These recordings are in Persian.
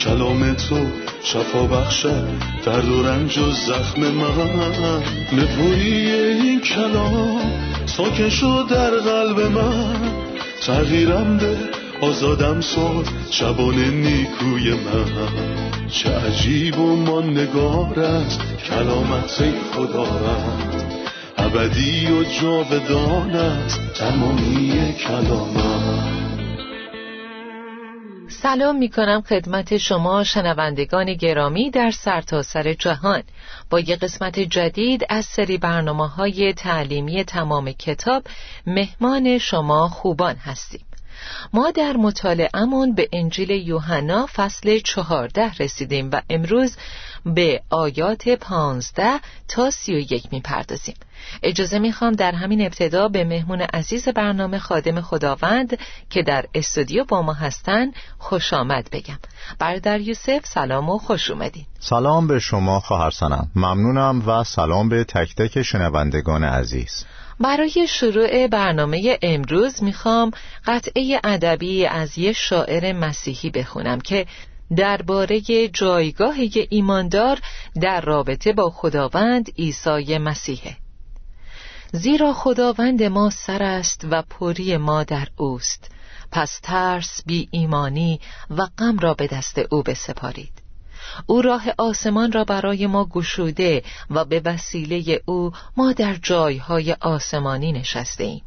کلام تو شفا بخشد درد و رنج و زخم من. نپویی این کلام ساکن شد در قلب من. تغییرم ده آزادم ساد شبان نیکوی من. چه عجیب و نگار است کلامت خدا رد ابدی و جاودان است تمامی کلامت. سلام می کنم خدمت شما شنوندگان گرامی در سرتاسر سر جهان. با یک قسمت جدید از سری برنامه های تعلیمی تمام کتاب مهمان شما خوبان هستیم. ما در مطالعهمون به انجیل یوحنا فصل چهارده رسیدیم و امروز به آیات پانزده تا سی و یک می‌پردازیم. اجازه می‌خوام در همین ابتدا به مهمون عزیز برنامه خادم خداوند که در استودیو با ما هستن خوش آمد بگم. برادر یوسف سلام و خوش اومدین. سلام به شما خواهر سنم ممنونم و سلام به تک تک شنوندگان عزیز. برای شروع برنامه امروز می‌خوام قطعه ادبی از یه شاعر مسیحی بخونم که درباره جایگاه ایماندار در رابطه با خداوند عیسی مسیحه. زیرا خداوند ما سر است و پری ما در اوست. پس ترس بی ایمانی و غم را به دست او بسپارید. او راه آسمان را برای ما گشوده و به وسیله او ما در جایهای آسمانی نشسته ایم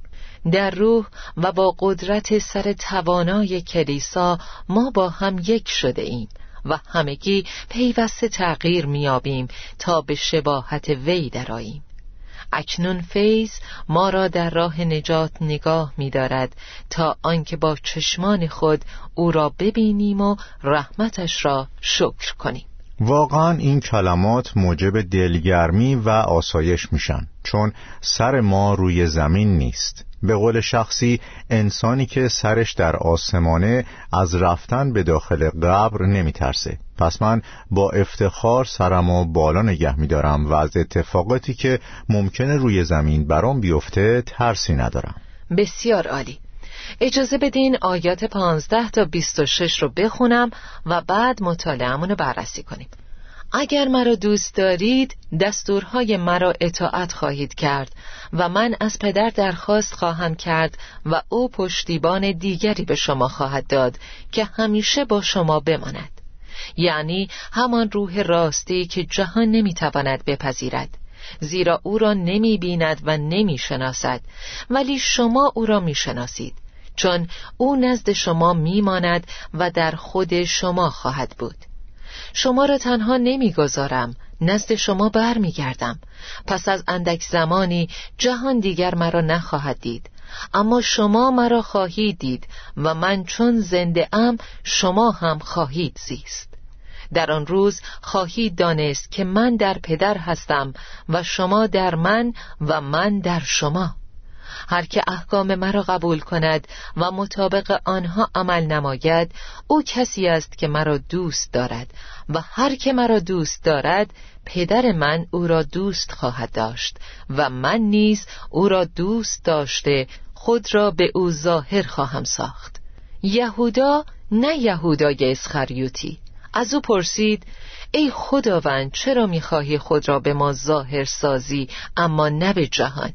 در روح و با قدرت سر توانای کلیسا ما با هم یک شده ایم و همگی پیوسته تغییر میابیم تا به شباهت وی دراییم اکنون فیض ما را در راه نجات نگاه می دارد تا آنکه با چشمان خود او را ببینیم و رحمتش را شکر کنیم. واقعا این کلمات موجب دلگرمی و آسایش میشن چون سر ما روی زمین نیست. به قول شخصی انسانی که سرش در آسمانه از رفتن به داخل قبر نمیترسه. پس من با افتخار سرم و بالا نگه میدارم و از اتفاقاتی که ممکنه روی زمین برام بیفته ترسی ندارم. بسیار عالی. اجازه بدین آیات 15 تا 26 رو بخونم و بعد مطالعهمون رو بررسی کنیم. اگر مرا دوست دارید دستورهای مرا اطاعت خواهید کرد و من از پدر درخواست خواهم کرد و او پشتیبان دیگری به شما خواهد داد که همیشه با شما بماند. یعنی همان روح راستی که جهان نمی‌تواند بپذیرد. زیرا او را نمی بیند و نمی شناسد ولی شما او را می شناسید چون او نزد شما میماند و در خود شما خواهد بود. شما را تنها نمی‌گذارم نزد شما برمیگردم. پس از اندک زمانی جهان دیگر مرا نخواهد دید. اما شما مرا خواهید دید و من چون زنده ام شما هم خواهید زیست. در آن روز خواهید دانست که من در پدر هستم و شما در من و من در شما. هر که احکام مرا قبول کند و مطابق آنها عمل نماید او کسی است که مرا دوست دارد و هر که مرا دوست دارد پدر من او را دوست خواهد داشت و من نیز او را دوست داشته خود را به او ظاهر خواهم ساخت. یهودا نه یهودای اسخریوتی. از او پرسید ای خداوند چرا می‌خواهی خود را به ما ظاهر سازی اما نه به جهان؟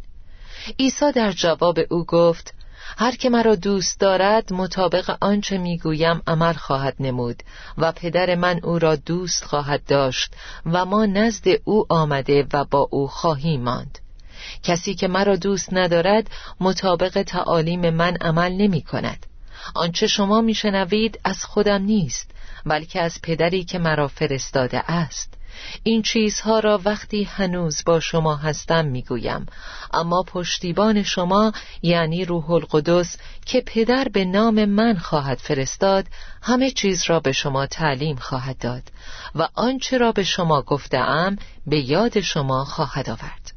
عیسی در جواب او گفت هر که مرا دوست دارد مطابق آنچه می‌گویم عمل خواهد نمود و پدر من او را دوست خواهد داشت و ما نزد او آمده و با او خواهیم ماند. کسی که مرا دوست ندارد مطابق تعالیم من عمل نمی کند. آنچه شما میشنوید از خودم نیست بلکه از پدری که مرا فرستاده است. این چیزها را وقتی هنوز با شما هستم می‌گویم. اما پشتیبان شما یعنی روح القدس که پدر به نام من خواهد فرستاد همه چیز را به شما تعلیم خواهد داد و آنچه را به شما گفتم به یاد شما خواهد آورد.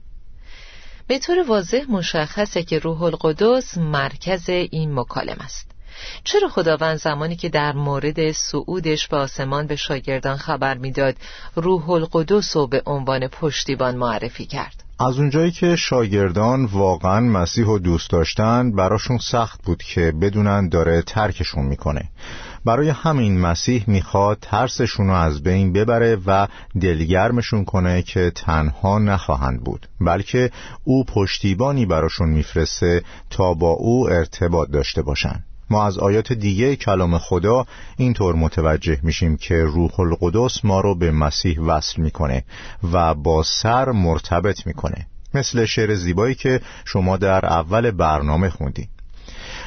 به طور واضح مشخصه که روح القدس مرکز این مکالم است. چرا خداوند زمانی که در مورد صعودش به آسمان به شاگردان خبر می‌داد روح القدس رو به عنوان پشتیبان معرفی کرد؟ از اونجایی که شاگردان واقعا مسیح و دوست داشتن براشون سخت بود که بدونن داره ترکشون می‌کنه. برای همین مسیح می‌خواد ترسشون رو از بین ببره و دلگرمشون کنه که تنها نخواهند بود بلکه او پشتیبانی براشون میفرسته تا با او ارتباط داشته باشن. ما از آیات دیگه کلام خدا اینطور متوجه میشیم که روح القدس ما رو به مسیح وصل می‌کنه و با سر مرتبط می‌کنه. مثل شعر زیبایی که شما در اول برنامه خوندید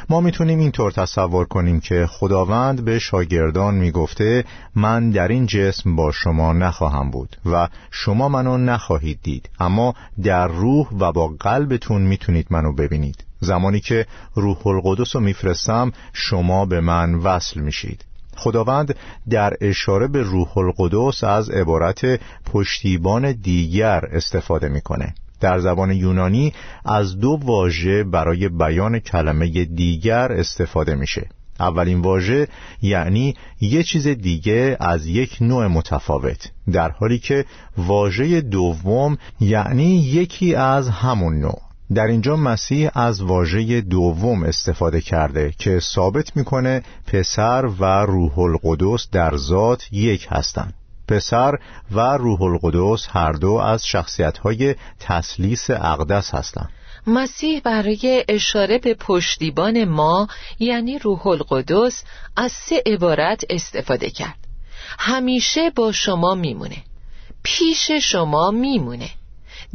ما می‌تونیم اینطور تصور کنیم که خداوند به شاگردان می‌گفته من در این جسم با شما نخواهم بود و شما منو نخواهید دید اما در روح و با قلبتون می‌تونید منو ببینید. زمانی که روح القدس رو میفرستم شما به من وصل میشید. خداوند در اشاره به روح القدس از عبارت پشتیبان دیگر استفاده می‌کنه. در زبان یونانی از دو واژه برای بیان کلمه دیگر استفاده میشه. اولین واژه یعنی یه چیز دیگه از یک نوع متفاوت در حالی که واژه دوم یعنی یکی از همون نوع. در اینجا مسیح از واژه دوم استفاده کرده که ثابت می‌کنه پسر و روح القدس در ذات یک هستند. پسر و روح القدس هر دو از شخصیت‌های تسلیس اقدس هستند. مسیح برای اشاره به پشتیبان ما یعنی روح القدس از سه عبارت استفاده کرد. همیشه با شما میمونه. پیش شما میمونه.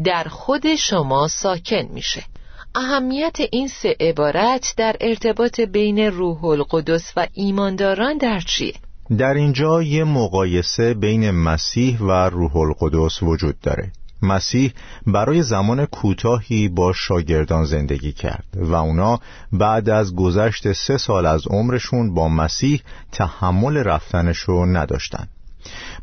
در خود شما ساکن میشه اهمیت این سه عبارت در ارتباط بین روح القدس و ایمانداران در چیه؟ در اینجا یه مقایسه بین مسیح و روح القدس وجود داره مسیح برای زمان کوتاهی با شاگردان زندگی کرد و اونا بعد از گذشت سه سال از عمرشون با مسیح تحمل رفتنشو نداشتند.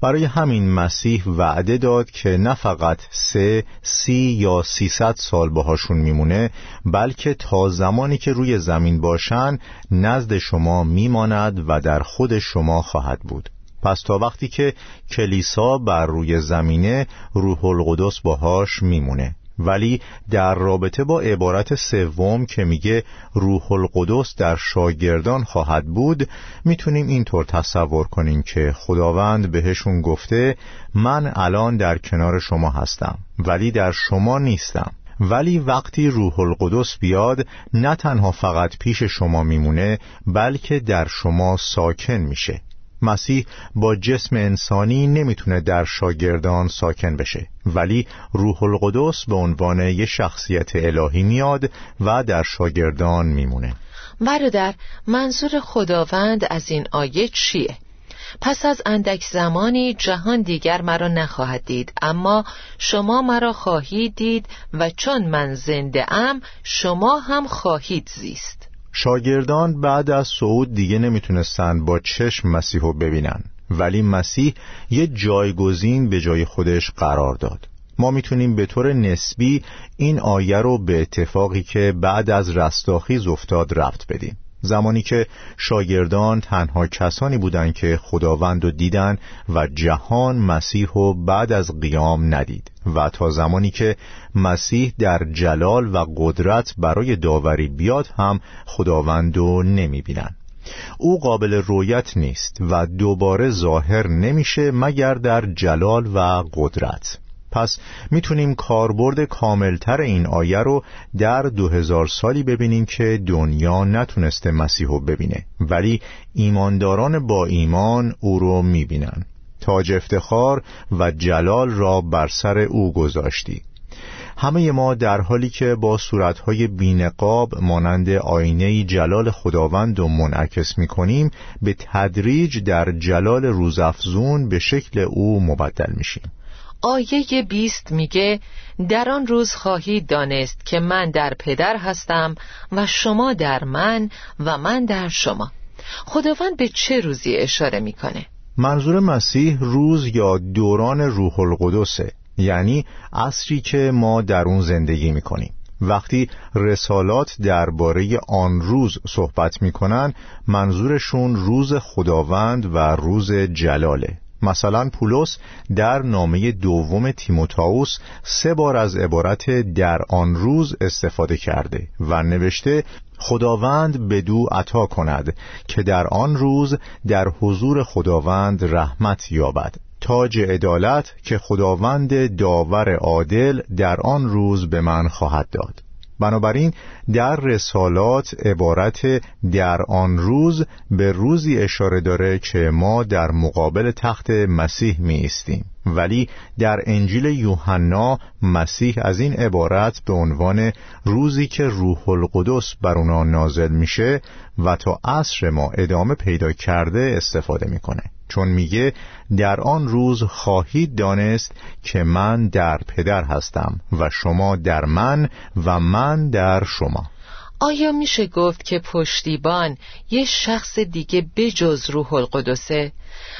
برای همین مسیح وعده داد که نه فقط سه سی یا سیصد سال باهاشون میمونه بلکه تا زمانی که روی زمین باشن نزد شما میماند و در خود شما خواهد بود. پس تا وقتی که کلیسا بر روی زمینه روح القدس باهاش میمونه. ولی در رابطه با عبارت سوم که میگه روح القدس در شاگردان خواهد بود می‌تونیم اینطور تصور کنیم که خداوند بهشون گفته من الان در کنار شما هستم ولی در شما نیستم. ولی وقتی روح القدس بیاد نه تنها فقط پیش شما میمونه بلکه در شما ساکن میشه. مسیح با جسم انسانی نمی‌تونه در شاگردان ساکن بشه ولی روح القدس به عنوان یه شخصیت الهی میاد و در شاگردان میمونه برادر منظور خداوند از این آیه چیه؟ پس از اندک زمانی جهان دیگر مرا نخواهد دید اما شما مرا خواهید دید و چون من زنده ام شما هم خواهید زیست شاگردان بعد از صعود دیگه نمی‌تونستن با چشم مسیح رو ببینن. ولی مسیح یه جایگزین به جای خودش قرار داد. ما می‌تونیم به طور نسبی این آیه رو به اتفاقی که بعد از رستاخیز افتاد رفت بدیم. زمانی که شاگردان تنها کسانی بودند که خداوند رو دیدن و جهان مسیح رو بعد از قیام ندید و تا زمانی که مسیح در جلال و قدرت برای داوری بیاد هم خداوند نمی بینن. او قابل رویت نیست و دوباره ظاهر نمیشه مگر در جلال و قدرت پس می‌تونیم کاربرد کاملتر این آیه رو در دو هزار سالی ببینیم که دنیا نتونسته مسیح رو ببینه. ولی ایمانداران با ایمان او رو می‌بینن. تاج افتخار و جلال را بر سر او گذاشتی. همه ما در حالی که با صورتهای بینقاب مانند آینه جلال خداوند و منعکس می کنیم به تدریج در جلال روزافزون به شکل او مبدل میشیم. آیه بیست میگه در آن روز خواهید دانست که من در پدر هستم و شما در من و من در شما. خداوند به چه روزی اشاره می‌کنه؟ منظور مسیح روز یا دوران روح القدسه یعنی عصری که ما در اون زندگی می‌کنیم. وقتی رسالات درباره آن روز صحبت می‌کنن منظورشون روز خداوند و روز جلاله. مثلا پولس در نامه دوم تیموتائوس سه بار از عبارت در آن روز استفاده کرده و نوشته خداوند بدو عطا کند که در آن روز در حضور خداوند رحمت یابد. تاج عدالت که خداوند داور عادل در آن روز به من خواهد داد. بنابراین در رسالات عبارت در آن روز به روزی اشاره داره که ما در مقابل تخت مسیح می ایستیم. ولی در انجیل یوحنا مسیح از این عبارت به عنوان روزی که روح القدس بر اونا نازل میشه و تا عصر ما ادامه پیدا کرده استفاده می‌کنه. چون میگه در آن روز خواهید دانست که من در پدر هستم و شما در من و من در شما. آیا میشه گفت که پشتیبان یه شخص دیگه بجز روح القدسه؟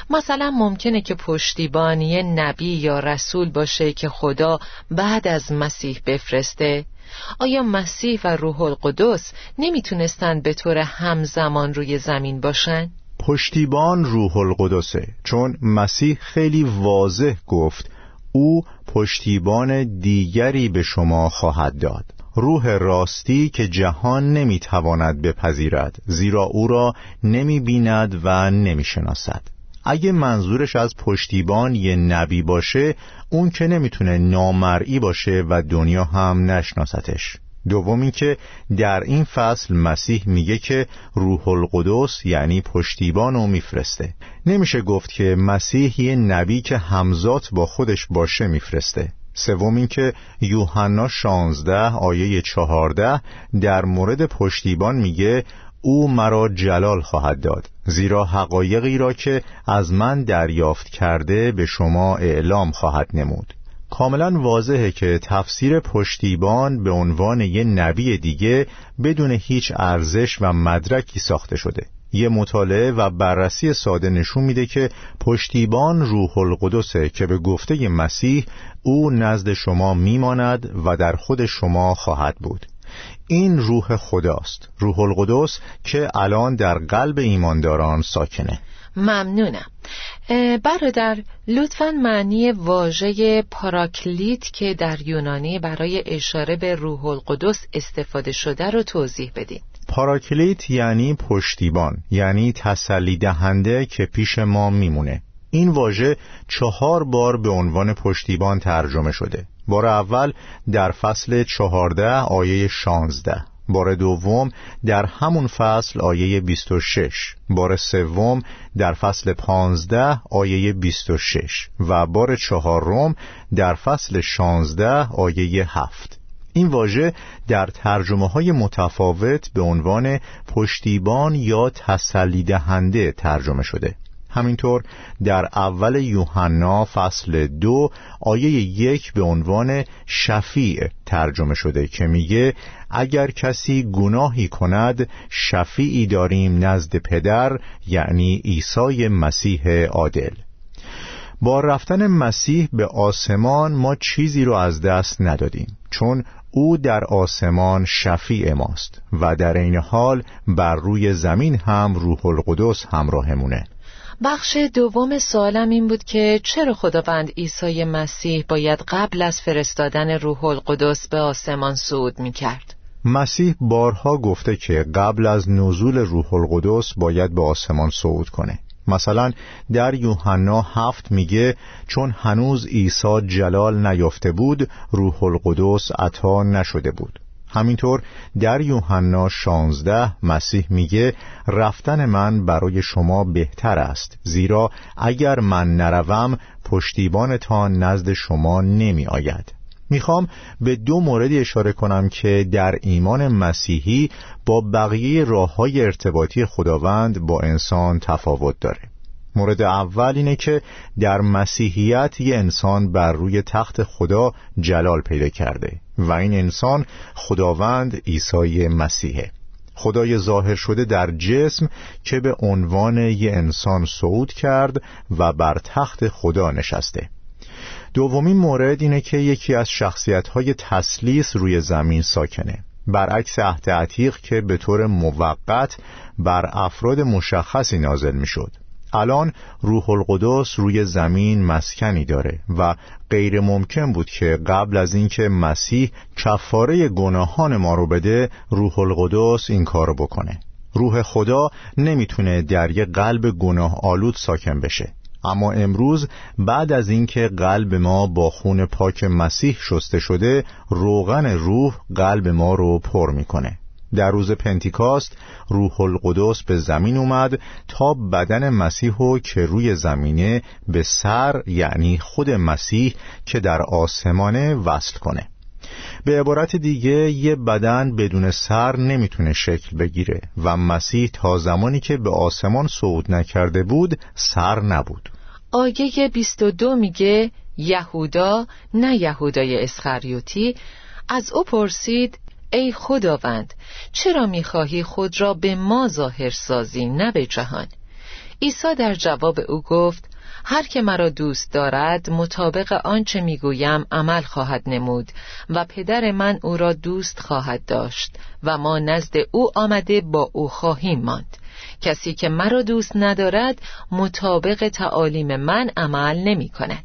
مثلا ممکنه که پشتیبان یه نبی یا رسول باشه که خدا بعد از مسیح بفرسته؟ آیا مسیح و روح القدس نمی‌تونستند به طور همزمان روی زمین باشن؟ پشتیبان روح القدسه چون مسیح خیلی واضح گفت او پشتیبان دیگری به شما خواهد داد روح راستی که جهان نمی‌تواند بپذیرد زیرا او را نمی بیند و نمی شناسد اگه منظورش از پشتیبان یه نبی باشه اون که نمی‌تونه نامرئی باشه و دنیا هم نشناستش دوم که در این فصل مسیح میگه که روح القدس یعنی پشتیبان رو میفرسته. نمیشه گفت که مسیح یه نبی که همزاد با خودش باشه میفرسته. سوم اینکه یوحنا 16 آیه 14 در مورد پشتیبان میگه او مرا جلال خواهد داد زیرا حقایقی را که از من دریافت کرده به شما اعلام خواهد نمود. کاملا واضحه که تفسیر پشتیبان به عنوان یه نبی دیگه بدون هیچ ارزش و مدرکی ساخته شده. یه مطالعه و بررسی ساده نشون میده که پشتیبان روح القدسه که به گفته مسیح او نزد شما میماند و در خود شما خواهد بود. این روح خداست. روح القدس که الان در قلب ایمانداران ساکنه. ممنونم. برادر لطفا معنی واژه پاراکلیت که در یونانی برای اشاره به روح القدس استفاده شده رو توضیح بدید پاراکلیت یعنی پشتیبان یعنی تسلی دهنده که پیش ما میمونه. این واژه چهار بار به عنوان پشتیبان ترجمه شده. بار اول در فصل چهارده آیه شانزده. بار دوم در همون فصل آیه 26 بار سوم در فصل 15 آیه 26 و بار چهارم در فصل 16 آیه 7 این واژه در ترجمه های متفاوت به عنوان پشتیبان یا تسلی دهنده ترجمه شده. همینطور در اول یوحنا فصل دو آیه یک به عنوان شفیع ترجمه شده که میگه اگر کسی گناهی کند شفیعی داریم نزد پدر یعنی عیسی مسیح عادل. با رفتن مسیح به آسمان ما چیزی رو از دست ندادیم چون او در آسمان شفیع ماست و در این حال بر روی زمین هم روح القدس همراهمونه بخش دوم سوالم این بود که چرا خداوند عیسی مسیح باید قبل از فرستادن روح القدس به آسمان صعود می کرد؟ مسیح بارها گفته که قبل از نزول روح القدس باید به آسمان صعود کنه مثلا در یوحنا هفت میگه چون هنوز عیسی جلال نیافته بود روح القدس عطا نشده بود. همینطور در یوحنا 16 مسیح میگه رفتن من برای شما بهتر است زیرا اگر من نروم پشتیبانتان نزد شما نمی آید می‌خوام به دو موردی اشاره کنم که در ایمان مسیحی با بقیه راه های ارتباطی خداوند با انسان تفاوت داره. مورد اول اینه که در مسیحیت یه انسان بر روی تخت خدا جلال پیدا کرده و این انسان خداوند عیسی مسیحه. خدای ظاهر شده در جسم که به عنوان یه انسان صعود کرد و بر تخت خدا نشسته. دومین مورد اینه که یکی از شخصیت‌های تسلیس روی زمین ساکنه. برعکس عهد عتیق که به طور موقت بر افراد مشخصی نازل می‌شد. الان روح القدس روی زمین مسکنی داره و غیر ممکن بود که قبل از اینکه مسیح کفاره گناهان ما رو بده روح القدس این کارو بکنه. روح خدا نمی‌تونه در یه قلب گناه آلود ساکن بشه. اما امروز بعد از اینکه قلب ما با خون پاک مسیح شسته شده روغن روح قلب ما رو پر می‌کنه. در روز پنتیکاست روح القدس به زمین اومد تا بدن مسیح و که روی زمینه به سر یعنی خود مسیح که در آسمانه وصل کنه. به عبارت دیگه یه بدن بدون سر نمی‌تونه شکل بگیره و مسیح تا زمانی که به آسمان صعود نکرده بود سر نبود. آیه 22 میگه یهودا نه یهودای اسخریوتی از او پرسید ای خداوند چرا می‌خواهی خود را به ما ظاهر سازی نه به جهان؟ عیسی در جواب او گفت هر که مرا دوست دارد مطابق آنچه می‌گویم عمل خواهد نمود و پدر من او را دوست خواهد داشت و ما نزد او آمده با او خواهیم ماند. کسی که مرا دوست ندارد مطابق تعالیم من عمل نمی کند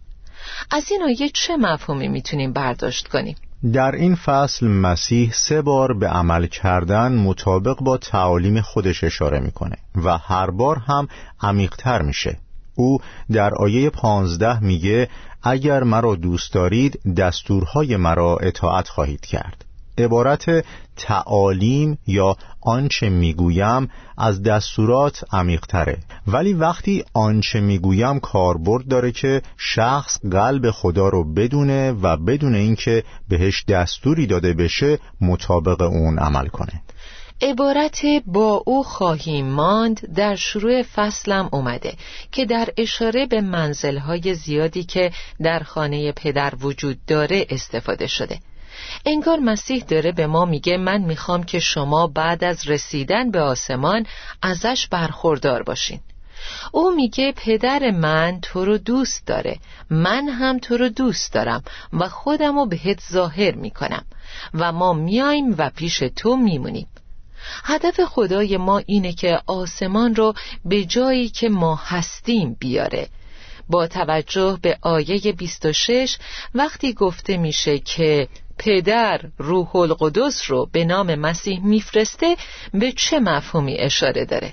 از این آیه چه مفهومی می‌تونیم برداشت کنیم؟ در این فصل مسیح سه بار به عمل کردن مطابق با تعالیم خودش اشاره می‌کنه و هر بار هم عمیقتر میشه. او در آیه پانزده میگه اگر مرا دوست دارید دستورهای مرا اطاعت خواهید کرد. عبارت تعالیم یا آنچه می‌گویم از دستورات عمیقتره. ولی وقتی آنچه می‌گویم کاربرد داره که شخص قلب خدا رو بدونه و بدون اینکه بهش دستوری داده بشه مطابق اون عمل کنه. عبارت با او خواهیم ماند در شروع فصلم اومده که در اشاره به منزلهای زیادی که در خانه پدر وجود داره استفاده شده. انگار مسیح داره به ما میگه من می‌خوام که شما بعد از رسیدن به آسمان ازش برخوردار باشین. او میگه پدر من تو رو دوست داره من هم تو رو دوست دارم و خودم رو بهت ظاهر می‌کنم و ما میایم و پیش تو میمونیم. هدف خدای ما اینه که آسمان رو به جایی که ما هستیم بیاره با توجه به آیه 26 وقتی گفته میشه که پدر روح القدس رو به نام مسیح میفرسته به چه مفهومی اشاره داره؟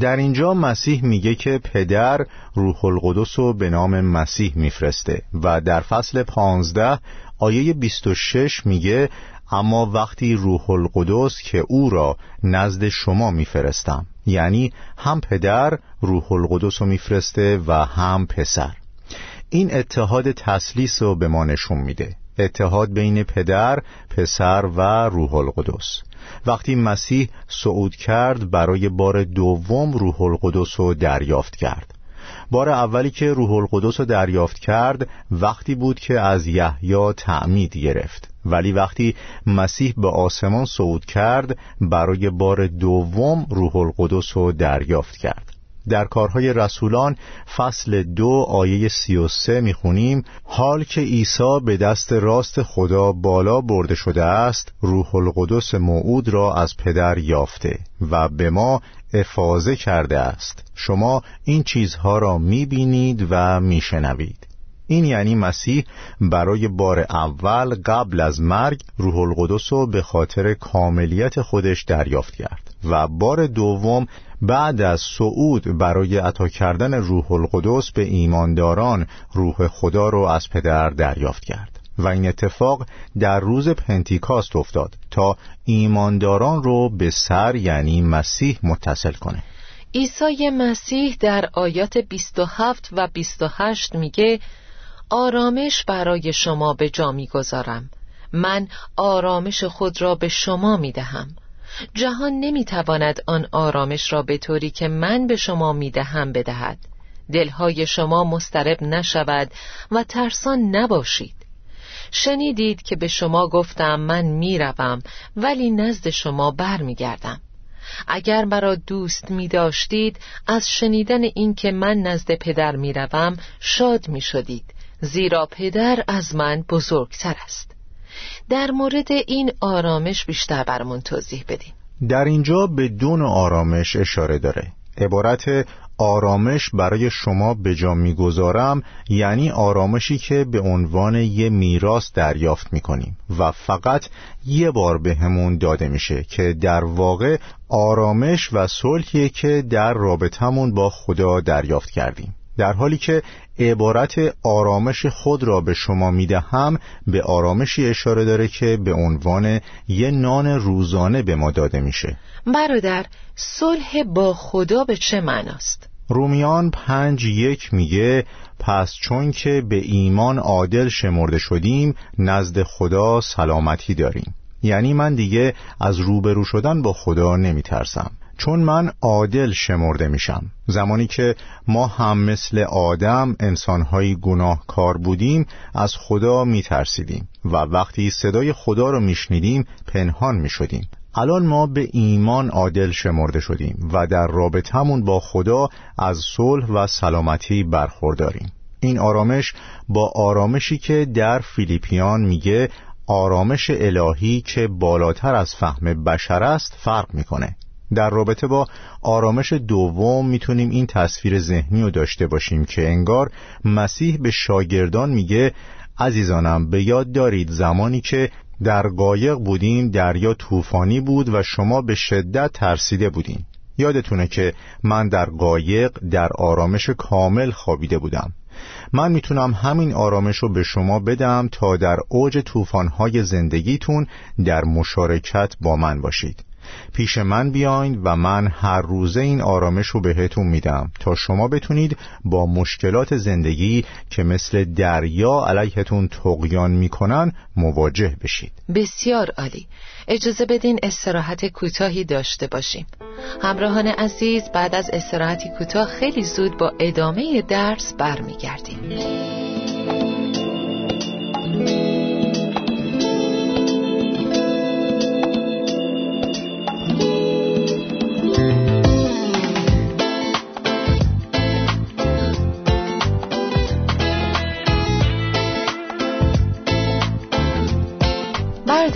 در اینجا مسیح میگه که پدر روح القدس رو به نام مسیح میفرسته و در فصل 15 آیه 26 میگه اما وقتی روح القدس که او را نزد شما میفرستم یعنی هم پدر روح القدس رو میفرسته و هم پسر. این اتحاد تسلیس رو به ما نشون میده. اتحاد بین پدر، پسر و روح القدس. وقتی مسیح صعود کرد برای بار دوم روح القدس رو دریافت کرد. بار اولی که روح القدس رو دریافت کرد وقتی بود که از یحیی تعمید گرفت. ولی وقتی مسیح به آسمان صعود کرد برای بار دوم روح القدس رو دریافت کرد. در کارهای رسولان فصل دو آیه سی و سه می‌خونیم حال که عیسی به دست راست خدا بالا برده شده است روح القدس موعود را از پدر یافته و به ما افاظه کرده است. شما این چیزها را می‌بینید و میشنوید. این یعنی مسیح برای بار اول قبل از مرگ روح القدس را به خاطر کاملیت خودش دریافت کرد و بار دوم بعد از صعود برای عطا کردن روح القدس به ایمانداران روح خدا رو از پدر دریافت کرد و این اتفاق در روز پنتیکاست افتاد تا ایمانداران رو به سر یعنی مسیح متصل کنه. عیسی مسیح در آیات 27 و 28 میگه آرامش برای شما به جا می‌گذارم. من آرامش خود را به شما می‌دهم. جهان نمی‌تواند آن آرامش را به طوری که من به شما می‌دهم بدهد. دلهای شما مسترب نشود و ترسان نباشید. شنیدید که به شما گفتم من می‌روم ولی نزد شما برمیگردم. اگر مرا دوست می داشتید از شنیدن اینکه من نزد پدر می روم شاد می شدید زیرا پدر از من بزرگتر است. در مورد این آرامش بیشتر برمون توضیح بدین. در اینجا به دون آرامش اشاره داره. عبارت آرامش برای شما به جا می‌گذارم یعنی آرامشی که به عنوان یه میراث دریافت می‌کنیم و فقط یه بار به همون داده میشه که در واقع آرامش و صلحیه که در رابطمون با خدا دریافت کردیم. در حالی که عبارت آرامش خود را به شما می‌دهم به آرامشی اشاره داره که به عنوان یه نان روزانه به ما داده میشه. برادر صلح با خدا به چه معناست؟ رومیان پنج یک میگه پس چون که به ایمان عادل شمرده شدیم نزد خدا سلامتی داریم. یعنی من دیگه از روبرو شدن با خدا نمیترسم. چون من عادل شمرده میشم. زمانی که ما هم مثل آدم انسانهایی گناهکار بودیم از خدا میترسیدیم و وقتی صدای خدا رو میشنیدیم پنهان می‌شدیم. الان ما به ایمان عادل شمرده شدیم و در رابطمون با خدا از صلح و سلامتی برخورداریم. این آرامش با آرامشی که در فیلیپیان میگه آرامش الهی که بالاتر از فهم بشر است فرق می‌کنه. در رابطه با آرامش دوم می‌تونیم این تصویر ذهنی رو داشته باشیم که انگار مسیح به شاگردان میگه عزیزانم به یاد دارید زمانی که در قایق بودیم دریا طوفانی بود و شما به شدت ترسیده بودین. یادتونه که من در قایق در آرامش کامل خوابیده بودم. من می‌تونم همین آرامش رو به شما بدم تا در اوج طوفان‌های زندگیتون در مشارکت با من باشید. پیش من بیاین و من هر روزه این آرامش رو بهتون میدم تا شما بتونید با مشکلات زندگی که مثل دریا علیهتون تقیان می‌کنن مواجه بشید. بسیار عالی. اجازه بدین استراحت کوتاهی داشته باشیم. همراهان عزیز بعد از استراحتی کوتاه خیلی زود با ادامه درس برمیگردیم.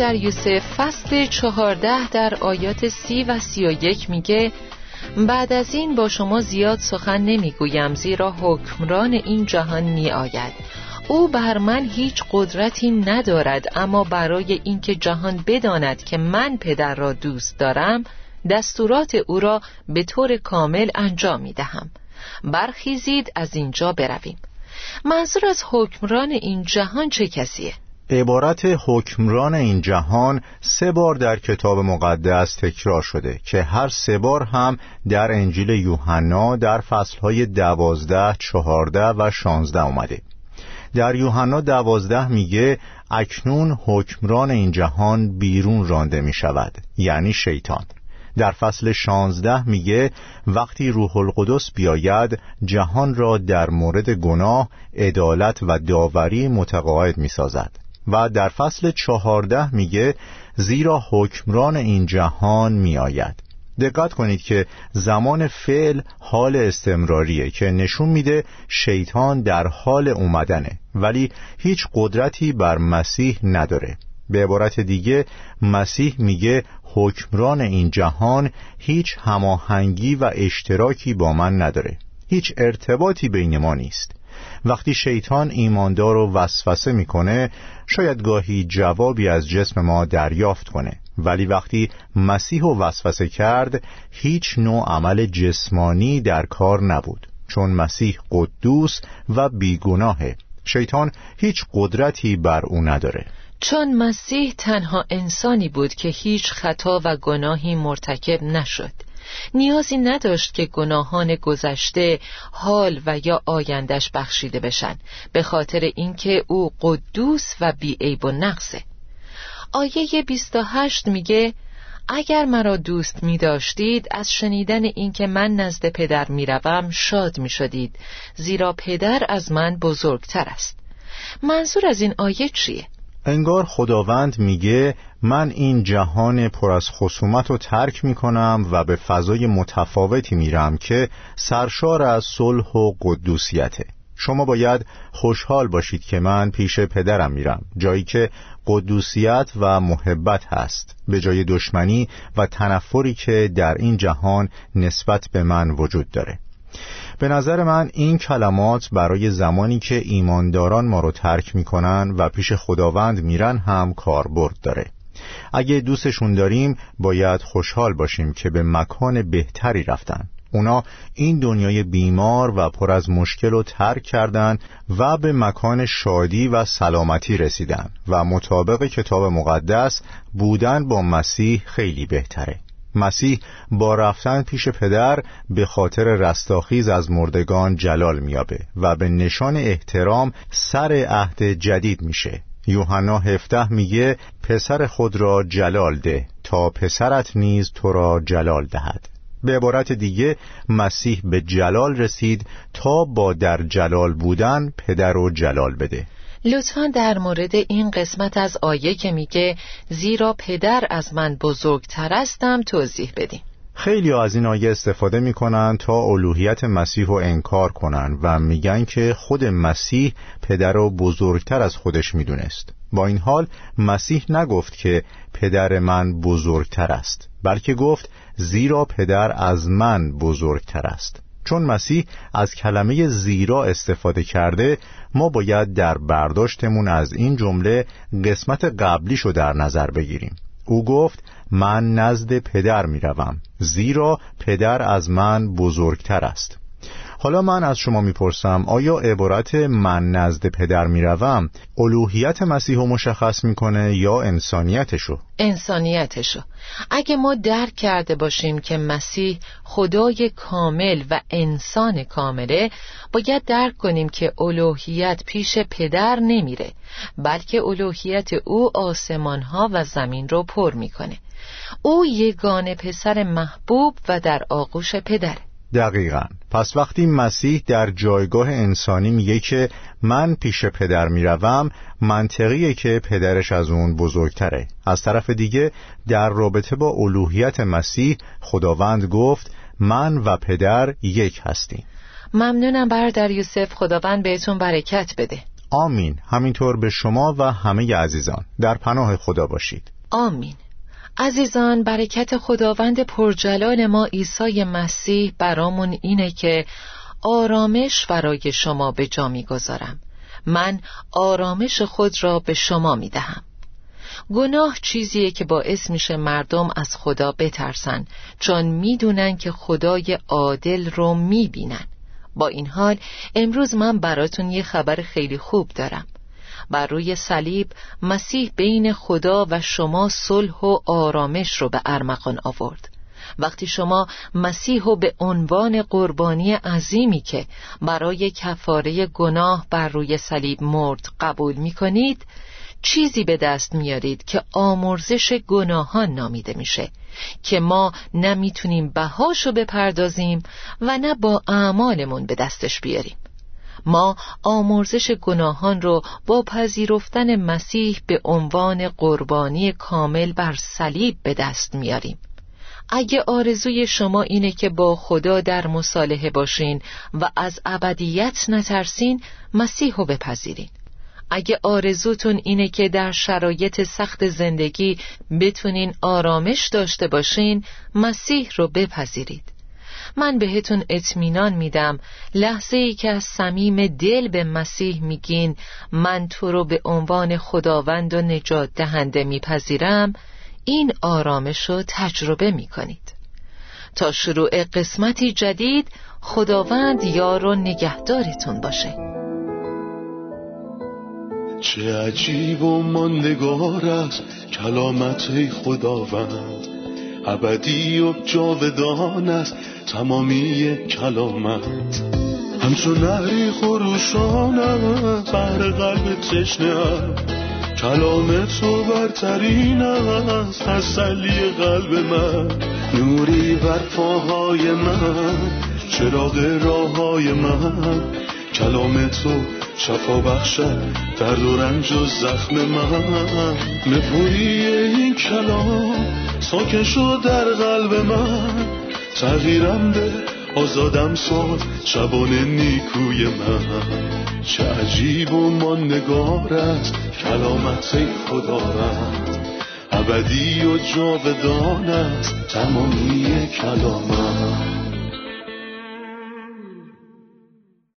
در یوسف فصل چهارده در آیات سی و سی و یک میگه بعد از این با شما زیاد سخن نمی‌گویم زیرا حکمران این جهان می آید او بر من هیچ قدرتی ندارد اما برای اینکه جهان بداند که من پدر را دوست دارم دستورات او را به طور کامل انجام می دهم برخیزید از اینجا برویم. منظور از حکمران این جهان چه کسیه؟ عبارت حکمران این جهان سه بار در کتاب مقدس تکرار شده که هر سه بار هم در انجیل یوحنا در فصلهای دوازده، چهارده و شانزده اومده. در یوحنا دوازده میگه اکنون حکمران این جهان بیرون رانده می شود یعنی شیطان. در فصل شانزده میگه وقتی روح القدس بیاید جهان را در مورد گناه، عدالت و داوری متقاعد می سازد و در فصل چهارده میگه زیرا حکمران این جهان میآید. دقت کنید که زمان فعل حال استمراریه که نشون میده شیطان در حال اومدنه ولی هیچ قدرتی بر مسیح نداره. به عبارت دیگه مسیح میگه حکمران این جهان هیچ هماهنگی و اشتراکی با من نداره. هیچ ارتباطی بین ما نیست. وقتی شیطان ایماندار رو وسوسه می‌کنه شاید گاهی جوابی از جسم ما دریافت کنه. ولی وقتی مسیح و وسوسه کرد هیچ نوع عمل جسمانی در کار نبود چون مسیح قدوس و بیگناهه. شیطان هیچ قدرتی بر او نداره. چون مسیح تنها انسانی بود که هیچ خطا و گناهی مرتکب نشد. نیازی نداشت که گناهان گذشته حال و یا آیندش بخشیده بشن به خاطر اینکه او قدوس و بیعیب و نقصه آیه 28 میگه اگر مرا دوست می داشتید از شنیدن اینکه من نزد پدر می روم شاد می شدید زیرا پدر از من بزرگتر است منظور از این آیه چیه؟ انگار خداوند میگه من این جهان پر از خصومت رو ترک می‌کنم و به فضای متفاوتی میرم که سرشار از صلح و قدوسیته. شما باید خوشحال باشید که من پیش پدرم میرم جایی که قدوسیت و محبت هست. به جای دشمنی و تنفری که در این جهان نسبت به من وجود داره. به نظر من این کلمات برای زمانی که ایمانداران ما رو ترک می‌کنن و پیش خداوند میرن هم کاربرد داره. اگه دوستشون داریم باید خوشحال باشیم که به مکان بهتری رفتن. اونا این دنیای بیمار و پر از مشکل رو ترک کردن و به مکان شادی و سلامتی رسیدن و مطابق کتاب مقدس بودن با مسیح خیلی بهتره. مسیح با رفتن پیش پدر به خاطر رستاخیز از مردگان جلال میابه و به نشان احترام سر عهد جدید میشه. یوحنا هفته میگه پسر خود را جلال ده تا پسرت نیز تو را جلال دهد. به عبارت دیگه مسیح به جلال رسید تا با در جلال بودن پدر و جلال بده. لطفا در مورد این قسمت از آیه که میگه زیرا پدر از من بزرگتر استم توضیح بدیم خیلی از این آیه استفاده می‌کنن تا الوهیت مسیح رو انکار کنن و میگن که خود مسیح پدر رو بزرگتر از خودش می‌دونست. با این حال مسیح نگفت که پدر من بزرگتر است بلکه گفت زیرا پدر از من بزرگتر است. چون مسیح از کلمه زیرا استفاده کرده ما باید در برداشتمون از این جمله قسمت قبلیشو در نظر بگیریم. او گفت من نزد پدر می‌روم زیرا پدر از من بزرگتر است. حالا من از شما می‌پرسم آیا عبارت من نزد پدر می‌روم الوهیت مسیح رو مشخص می‌کنه یا انسانیتشو؟ انسانیتشو. اگه ما درک کرده باشیم که مسیح خدای کامل و انسان کامله باید درک کنیم که الوهیت پیش پدر نمیره بلکه الوهیت او آسمانها و زمین رو پر می‌کنه. او یگان پسر محبوب و در آغوش پدره. دقیقا. پس وقتی مسیح در جایگاه انسانی میگه که من پیش پدر می‌روم منطقیه که پدرش از اون بزرگتره. از طرف دیگه در رابطه با الوهیت مسیح خداوند گفت من و پدر یک هستیم. ممنونم برادر یوسف خداوند بهتون برکت بده. آمین. همینطور به شما و همه عزیزان. در پناه خدا باشید. آمین. عزیزان برکت خداوند پرجلال ما عیسی مسیح برامون اینه که آرامش برای شما به جا می‌گذارم. من آرامش خود را به شما می‌دهم. گناه چیزیه که باعث میشه مردم از خدا بترسن چون می‌دونن که خدای عادل رو می‌بینن. با این حال امروز من براتون یه خبر خیلی خوب دارم. بر روی صلیب مسیح بین خدا و شما صلح و آرامش رو به ارمغان آورد. وقتی شما مسیح رو به عنوان قربانی عظیمی که برای کفاره گناه بر روی صلیب مرد قبول می کنید چیزی به دست میارید که آمرزش گناهان نامیده میشه که ما نمی‌تونیم بهاشو بپردازیم و نه با اعمالمون به دستش بیاریم. ما آمرزش گناهان رو با پذیرفتن مسیح به عنوان قربانی کامل بر صلیب به دست میاریم. اگه آرزوی شما اینه که با خدا در مصالحه باشین و از ابدیت نترسین مسیح رو بپذیرین. اگه آرزوتون اینه که در شرایط سخت زندگی بتونین آرامش داشته باشین مسیح رو بپذیرید. من بهتون اطمینان میدم. لحظه ای که از صمیم دل به مسیح میگین من تو رو به عنوان خداوند و نجات دهنده میپذیرم. این آرامش رو تجربه می‌کنید. تا شروع قسمتی جدید خداوند یار و نگهدارتون باشه. چه عجیب و ماندگار است کلامت خداوند. ابدی و جاودان است تمامی کلامت. همچون نهری خروشانم بر قلب تشنه کلام تو برترین از تسلی قلب من. نوری بر پاهای من چراغ راه های من. کلام تو شفا بخشد درد و رنج و زخم من. نپوری این کلام ساکن شد در قلب من. تغییرم به آزادم ساد شبان نیکوی من. چه عجیب و ماندگار است کلامت خدا رد ابدی و جاودان است تمامی کلامت.